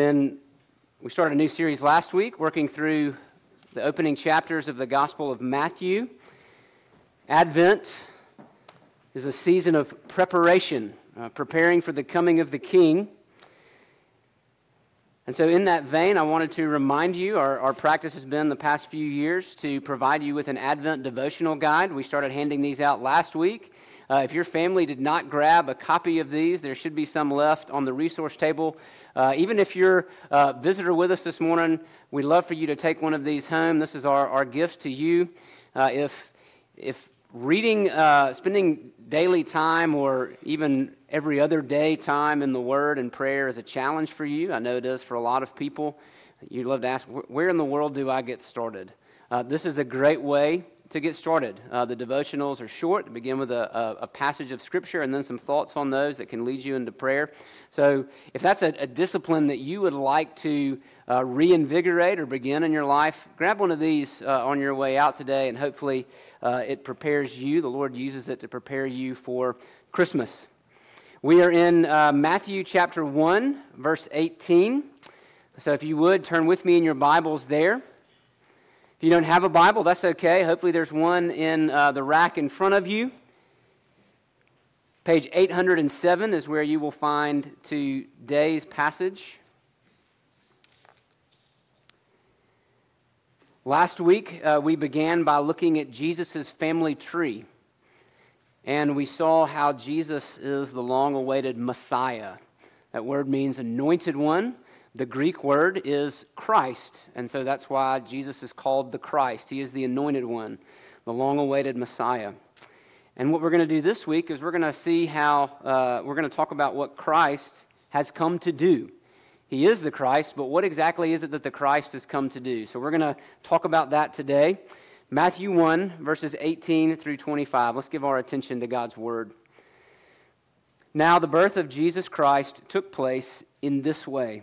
Then we started a new series last week working through the opening chapters of the Gospel of Matthew. Advent is a season of preparation, uh, preparing for the coming of the King. And so, in that vein, I wanted to remind you our, our practice has been the past few years to provide you with an Advent devotional guide. We started handing these out last week. Uh, if your family did not grab a copy of these, there should be some left on the resource table. Uh, even if you're a visitor with us this morning, we'd love for you to take one of these home. This is our, our gift to you. Uh, if, if reading, uh, spending daily time or even every other day time in the Word and prayer is a challenge for you, I know it is for a lot of people. You'd love to ask, where in the world do I get started? Uh, this is a great way to get started. Uh, the devotionals are short, to begin with a, a, a, passage of Scripture and then some thoughts on those that can lead you into prayer. So, if that's a, a discipline that you would like to uh, reinvigorate or begin in your life, grab one of these uh, on your way out today, and hopefully uh, it prepares you. The Lord uses it to prepare you for Christmas. We are in uh, Matthew chapter 1, verse 18. So, if you would turn with me in your Bibles there. If you don't have a Bible, that's okay. Hopefully, there's one in uh, the rack in front of you. Page 807 is where you will find today's passage. Last week, uh, we began by looking at Jesus' family tree. And we saw how Jesus is the long awaited Messiah. That word means anointed one. The Greek word is Christ, and so that's why Jesus is called the Christ. He is the anointed one, the long awaited Messiah. And what we're going to do this week is we're going to see how, uh, we're going to talk about what Christ has come to do. He is the Christ, but what exactly is it that the Christ has come to do? So we're going to talk about that today. Matthew 1, verses 18 through 25. Let's give our attention to God's word. Now, the birth of Jesus Christ took place in this way.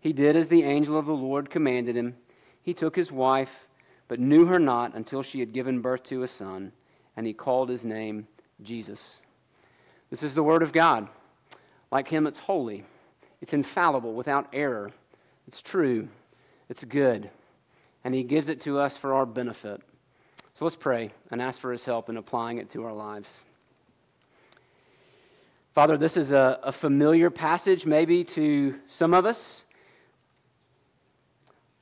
he did as the angel of the Lord commanded him. He took his wife, but knew her not until she had given birth to a son, and he called his name Jesus. This is the word of God. Like him, it's holy, it's infallible, without error, it's true, it's good, and he gives it to us for our benefit. So let's pray and ask for his help in applying it to our lives. Father, this is a, a familiar passage maybe to some of us.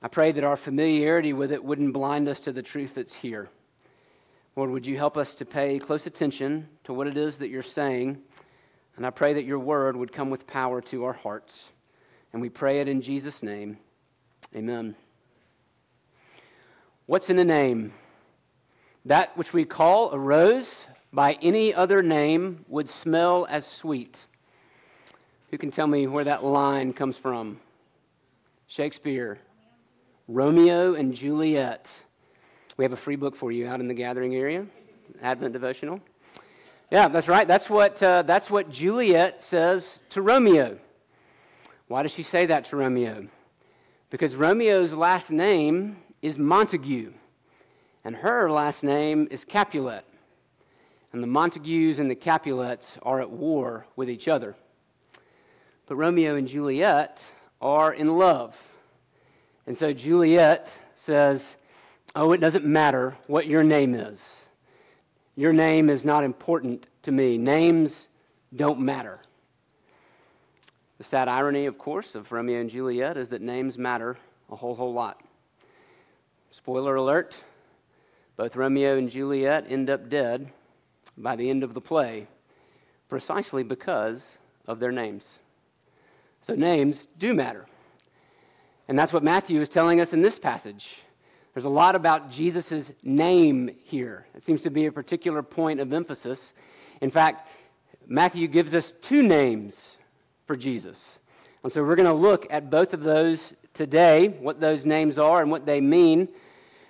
I pray that our familiarity with it wouldn't blind us to the truth that's here. Lord, would you help us to pay close attention to what it is that you're saying? And I pray that your word would come with power to our hearts. And we pray it in Jesus' name. Amen. What's in a name? That which we call a rose by any other name would smell as sweet. Who can tell me where that line comes from? Shakespeare. Romeo and Juliet. We have a free book for you out in the gathering area, Advent devotional. Yeah, that's right. That's what, uh, that's what Juliet says to Romeo. Why does she say that to Romeo? Because Romeo's last name is Montague, and her last name is Capulet. And the Montagues and the Capulets are at war with each other. But Romeo and Juliet are in love. And so Juliet says, Oh, it doesn't matter what your name is. Your name is not important to me. Names don't matter. The sad irony, of course, of Romeo and Juliet is that names matter a whole, whole lot. Spoiler alert both Romeo and Juliet end up dead by the end of the play precisely because of their names. So, names do matter. And that's what Matthew is telling us in this passage. There's a lot about Jesus' name here. It seems to be a particular point of emphasis. In fact, Matthew gives us two names for Jesus. And so we're going to look at both of those today, what those names are and what they mean.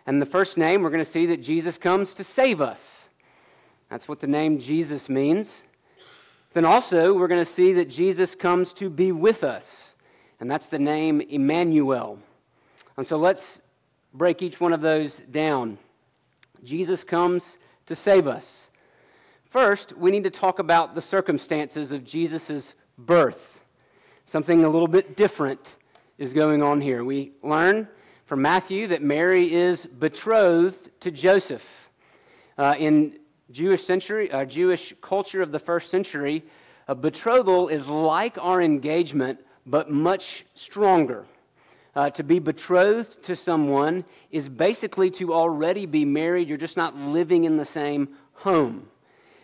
And the first name, we're going to see that Jesus comes to save us. That's what the name Jesus means. Then also, we're going to see that Jesus comes to be with us. And that's the name Emmanuel. And so let's break each one of those down. Jesus comes to save us. First, we need to talk about the circumstances of Jesus' birth. Something a little bit different is going on here. We learn from Matthew that Mary is betrothed to Joseph. Uh, in Jewish century, uh, Jewish culture of the first century, a betrothal is like our engagement, but much stronger. Uh, to be betrothed to someone is basically to already be married. You're just not living in the same home.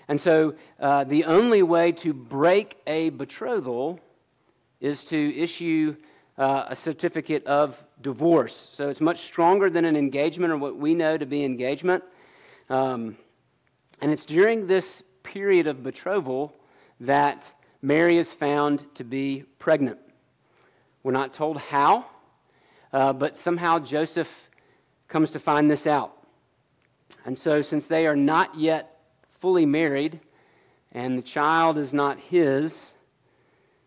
And so uh, the only way to break a betrothal is to issue uh, a certificate of divorce. So it's much stronger than an engagement or what we know to be engagement. Um, and it's during this period of betrothal that Mary is found to be pregnant. We're not told how. Uh, but somehow Joseph comes to find this out. And so, since they are not yet fully married and the child is not his,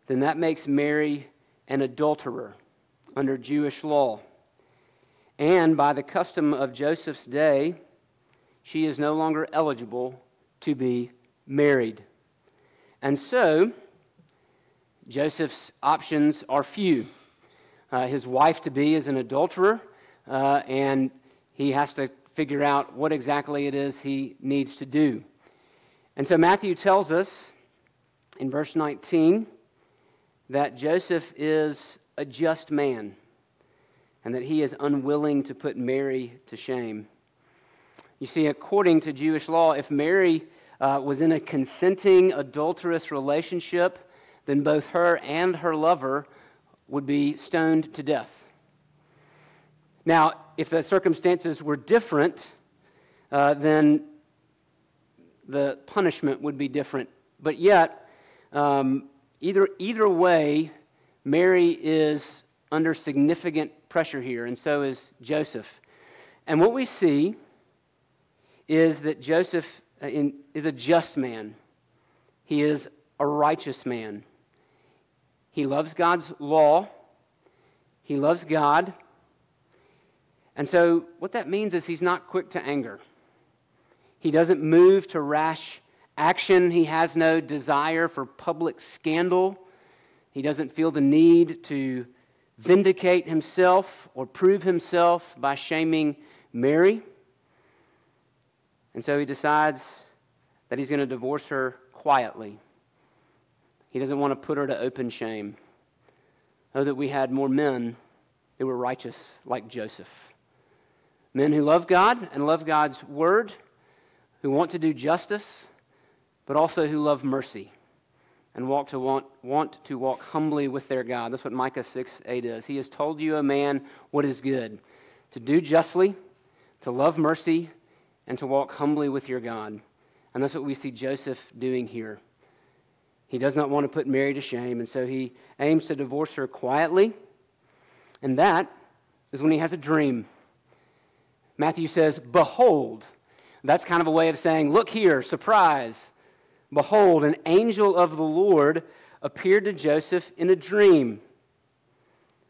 then that makes Mary an adulterer under Jewish law. And by the custom of Joseph's day, she is no longer eligible to be married. And so, Joseph's options are few. Uh, his wife to be is an adulterer, uh, and he has to figure out what exactly it is he needs to do. And so Matthew tells us in verse 19 that Joseph is a just man and that he is unwilling to put Mary to shame. You see, according to Jewish law, if Mary uh, was in a consenting adulterous relationship, then both her and her lover would be stoned to death. Now, if the circumstances were different, uh, then the punishment would be different. But yet, um, either, either way, Mary is under significant pressure here, and so is Joseph. And what we see is that Joseph uh, in, is a just man, he is a righteous man. He loves God's law, he loves God. And so, what that means is he's not quick to anger. He doesn't move to rash action. He has no desire for public scandal. He doesn't feel the need to vindicate himself or prove himself by shaming Mary. And so he decides that he's going to divorce her quietly. He doesn't want to put her to open shame. Oh, that we had more men who were righteous like Joseph. Men who love God and love God's word, who want to do justice, but also who love mercy and walk to want, want to walk humbly with their God. That's what Micah 6 8 is. He has told you, a man, what is good to do justly, to love mercy, and to walk humbly with your God. And that's what we see Joseph doing here. He does not want to put Mary to shame, and so he aims to divorce her quietly. And that is when he has a dream. Matthew says, Behold. That's kind of a way of saying, Look here, surprise. Behold, an angel of the Lord appeared to Joseph in a dream.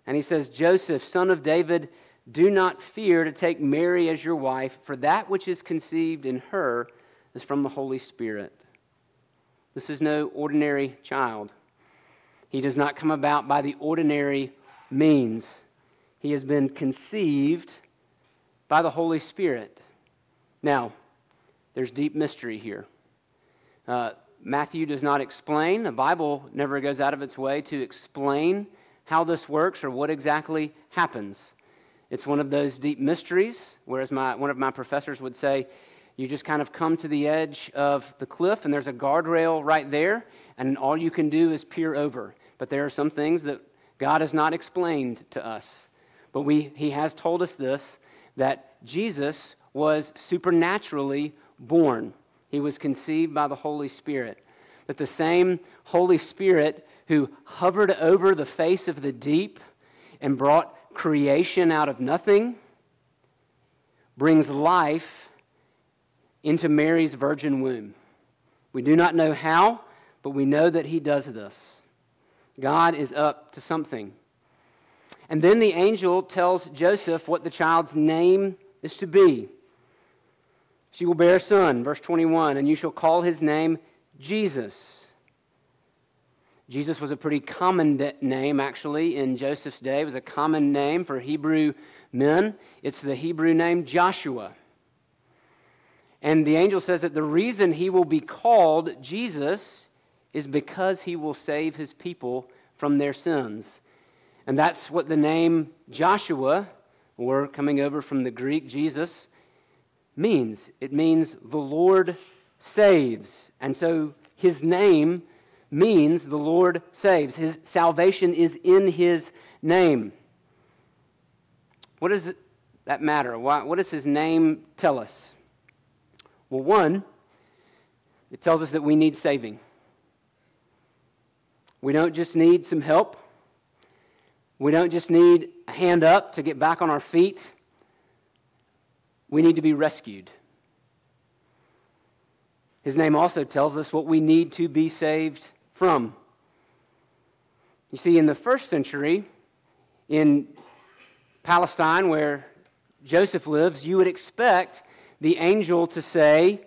And he says, Joseph, son of David, do not fear to take Mary as your wife, for that which is conceived in her is from the Holy Spirit. This is no ordinary child. He does not come about by the ordinary means. He has been conceived by the Holy Spirit. Now, there's deep mystery here. Uh, Matthew does not explain, the Bible never goes out of its way to explain how this works or what exactly happens. It's one of those deep mysteries, whereas my, one of my professors would say, you just kind of come to the edge of the cliff, and there's a guardrail right there, and all you can do is peer over. But there are some things that God has not explained to us. But we, He has told us this that Jesus was supernaturally born, He was conceived by the Holy Spirit. That the same Holy Spirit who hovered over the face of the deep and brought creation out of nothing brings life into Mary's virgin womb. We do not know how, but we know that he does this. God is up to something. And then the angel tells Joseph what the child's name is to be. She will bear a son, verse 21, and you shall call his name Jesus. Jesus was a pretty common de- name, actually, in Joseph's day. It was a common name for Hebrew men. It's the Hebrew name Joshua. And the angel says that the reason he will be called Jesus is because he will save his people from their sins. And that's what the name Joshua, or coming over from the Greek Jesus, means. It means the Lord saves. And so his name means the Lord saves. His salvation is in his name. What does that matter? What does his name tell us? Well, one, it tells us that we need saving. We don't just need some help. We don't just need a hand up to get back on our feet. We need to be rescued. His name also tells us what we need to be saved from. You see, in the first century, in Palestine, where Joseph lives, you would expect the angel to say,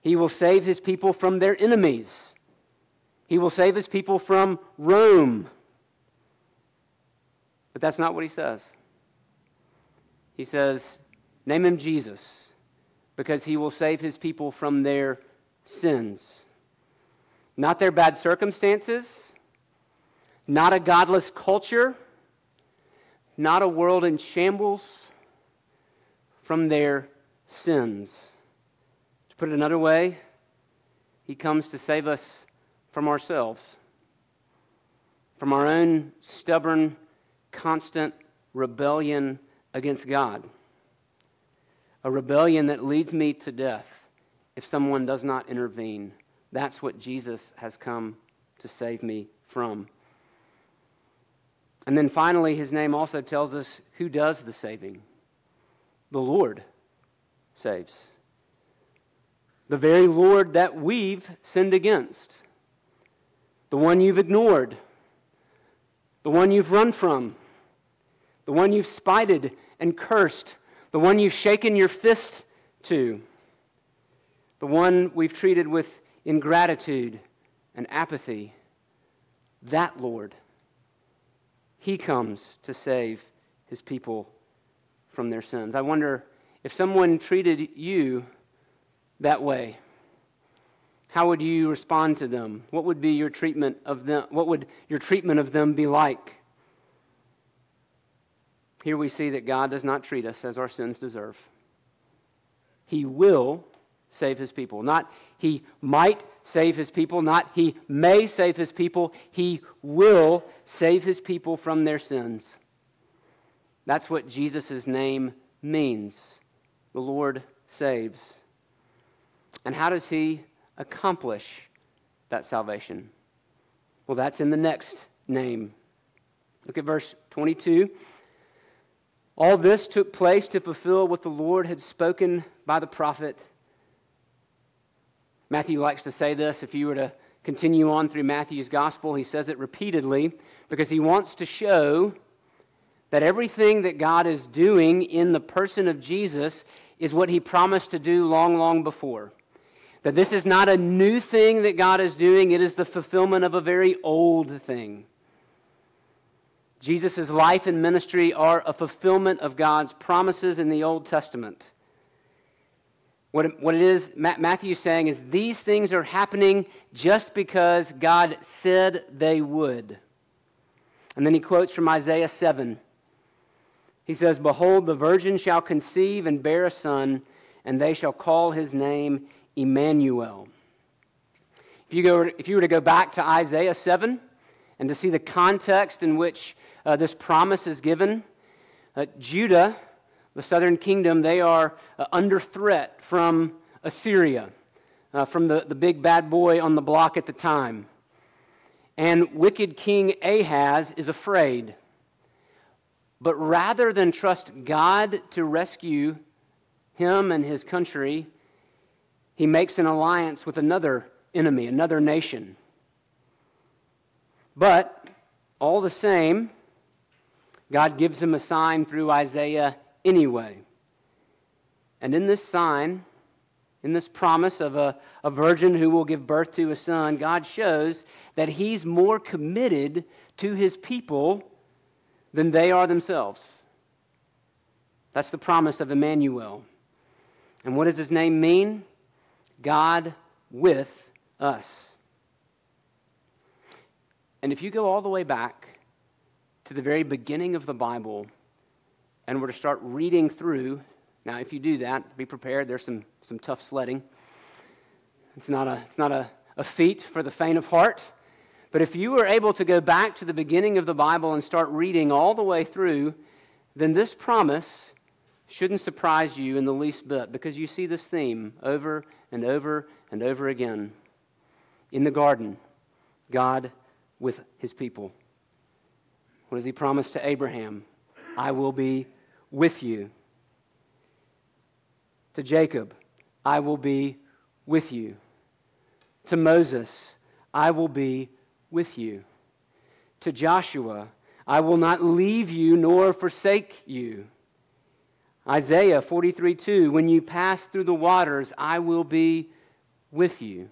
He will save his people from their enemies. He will save his people from Rome. But that's not what he says. He says, Name him Jesus, because he will save his people from their sins. Not their bad circumstances, not a godless culture, not a world in shambles, from their sins. To put it another way, he comes to save us from ourselves, from our own stubborn, constant rebellion against God. A rebellion that leads me to death if someone does not intervene. That's what Jesus has come to save me from. And then finally, his name also tells us who does the saving the Lord saves. The very Lord that we've sinned against, the one you've ignored, the one you've run from, the one you've spited and cursed, the one you've shaken your fist to, the one we've treated with ingratitude and apathy. That Lord, He comes to save His people from their sins. I wonder if someone treated you that way, how would you respond to them? What would be your treatment of them? What would your treatment of them be like? Here we see that God does not treat us as our sins deserve. He will save his people. Not he might save his people, not he may save his people. He will save his people from their sins. That's what Jesus' name means the Lord saves. And how does he accomplish that salvation? Well, that's in the next name. Look at verse 22. All this took place to fulfill what the Lord had spoken by the prophet. Matthew likes to say this. If you were to continue on through Matthew's gospel, he says it repeatedly because he wants to show that everything that God is doing in the person of Jesus is what he promised to do long, long before. That this is not a new thing that God is doing, it is the fulfillment of a very old thing. Jesus' life and ministry are a fulfillment of God's promises in the Old Testament. What, what it is, Matthew is saying is these things are happening just because God said they would. And then he quotes from Isaiah 7 He says, Behold, the virgin shall conceive and bear a son, and they shall call his name Emmanuel. If you, go, if you were to go back to Isaiah 7 and to see the context in which uh, this promise is given, uh, Judah, the southern kingdom, they are uh, under threat from Assyria, uh, from the, the big bad boy on the block at the time. And wicked King Ahaz is afraid. But rather than trust God to rescue him and his country, he makes an alliance with another enemy, another nation. But all the same, God gives him a sign through Isaiah anyway. And in this sign, in this promise of a, a virgin who will give birth to a son, God shows that he's more committed to his people than they are themselves. That's the promise of Emmanuel. And what does his name mean? God with us. And if you go all the way back to the very beginning of the Bible and were to start reading through, now if you do that, be prepared, there's some, some tough sledding. It's not, a, it's not a, a feat for the faint of heart. But if you were able to go back to the beginning of the Bible and start reading all the way through, then this promise shouldn't surprise you in the least bit because you see this theme over and over and over again. In the garden, God with his people. What does he promise to Abraham? I will be with you. To Jacob, I will be with you. To Moses, I will be with you. To Joshua, I will not leave you nor forsake you. Isaiah 43 2, when you pass through the waters, I will be with you.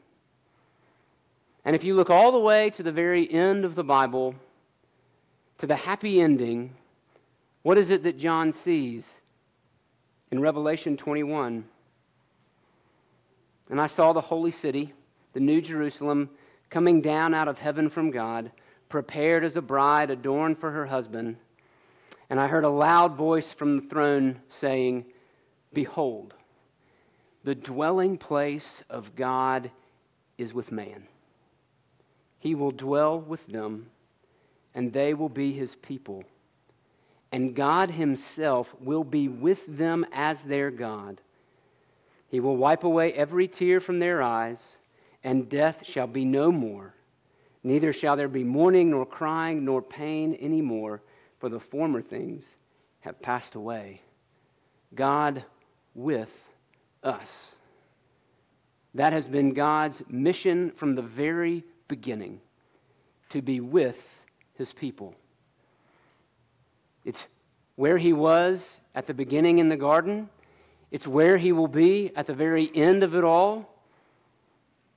And if you look all the way to the very end of the Bible, to the happy ending, what is it that John sees in Revelation 21? And I saw the holy city, the new Jerusalem, coming down out of heaven from God, prepared as a bride adorned for her husband. And I heard a loud voice from the throne saying, Behold, the dwelling place of God is with man. He will dwell with them, and they will be his people. And God himself will be with them as their God. He will wipe away every tear from their eyes and death shall be no more. Neither shall there be mourning, nor crying, nor pain any more, for the former things have passed away. God with us. That has been God's mission from the very beginning to be with his people. It's where he was at the beginning in the garden, it's where he will be at the very end of it all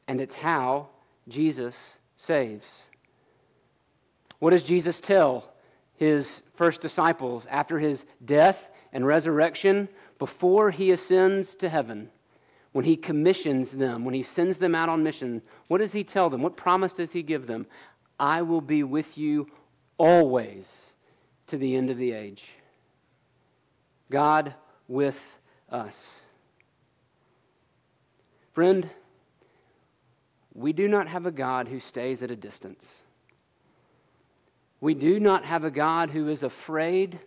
and it's how Jesus saves. What does Jesus tell his first disciples after his death and resurrection, before he ascends to heaven? When he commissions them, when he sends them out on mission, what does he tell them? What promise does he give them? I will be with you always to the end of the age. God with us. Friend, we do not have a God who stays at a distance. We do not have a God who is afraid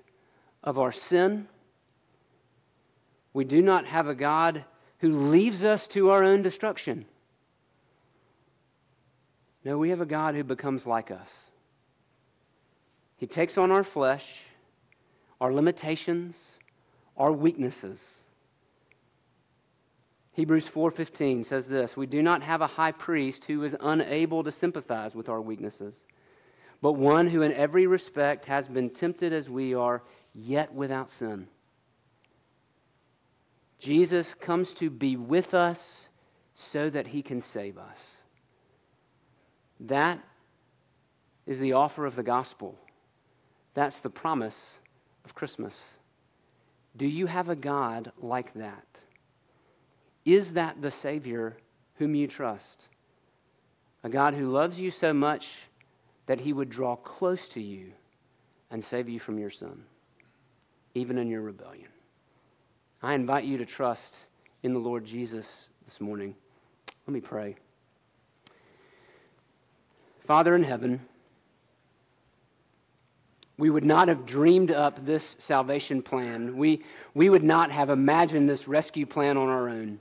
of our sin. We do not have a God who leaves us to our own destruction. No, we have a God who becomes like us. He takes on our flesh, our limitations, our weaknesses. Hebrews 4:15 says this, we do not have a high priest who is unable to sympathize with our weaknesses, but one who in every respect has been tempted as we are, yet without sin. Jesus comes to be with us so that he can save us. That is the offer of the gospel. That's the promise of Christmas. Do you have a God like that? Is that the Savior whom you trust? A God who loves you so much that he would draw close to you and save you from your sin. even in your rebellion. I invite you to trust in the Lord Jesus this morning. Let me pray. Father in heaven, we would not have dreamed up this salvation plan. We, we would not have imagined this rescue plan on our own.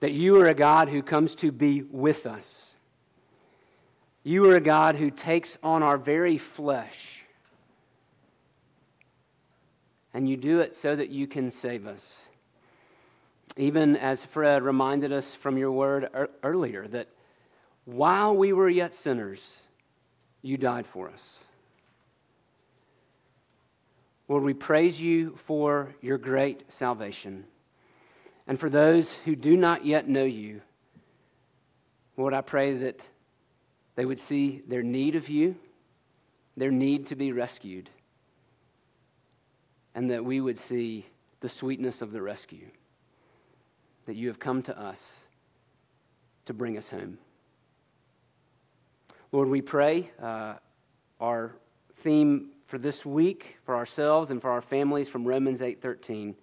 That you are a God who comes to be with us. You are a God who takes on our very flesh. And you do it so that you can save us. Even as Fred reminded us from your word earlier, that while we were yet sinners, you died for us. Lord, we praise you for your great salvation. And for those who do not yet know you, Lord, I pray that they would see their need of you, their need to be rescued, and that we would see the sweetness of the rescue, that you have come to us to bring us home. Lord, we pray uh, our theme for this week, for ourselves and for our families from Romans 8:13,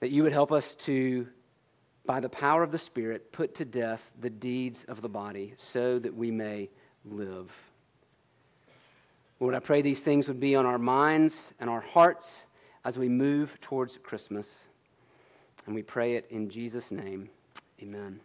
that you would help us to, by the power of the Spirit, put to death the deeds of the body so that we may live. Lord, I pray these things would be on our minds and our hearts as we move towards Christmas. And we pray it in Jesus' name. Amen.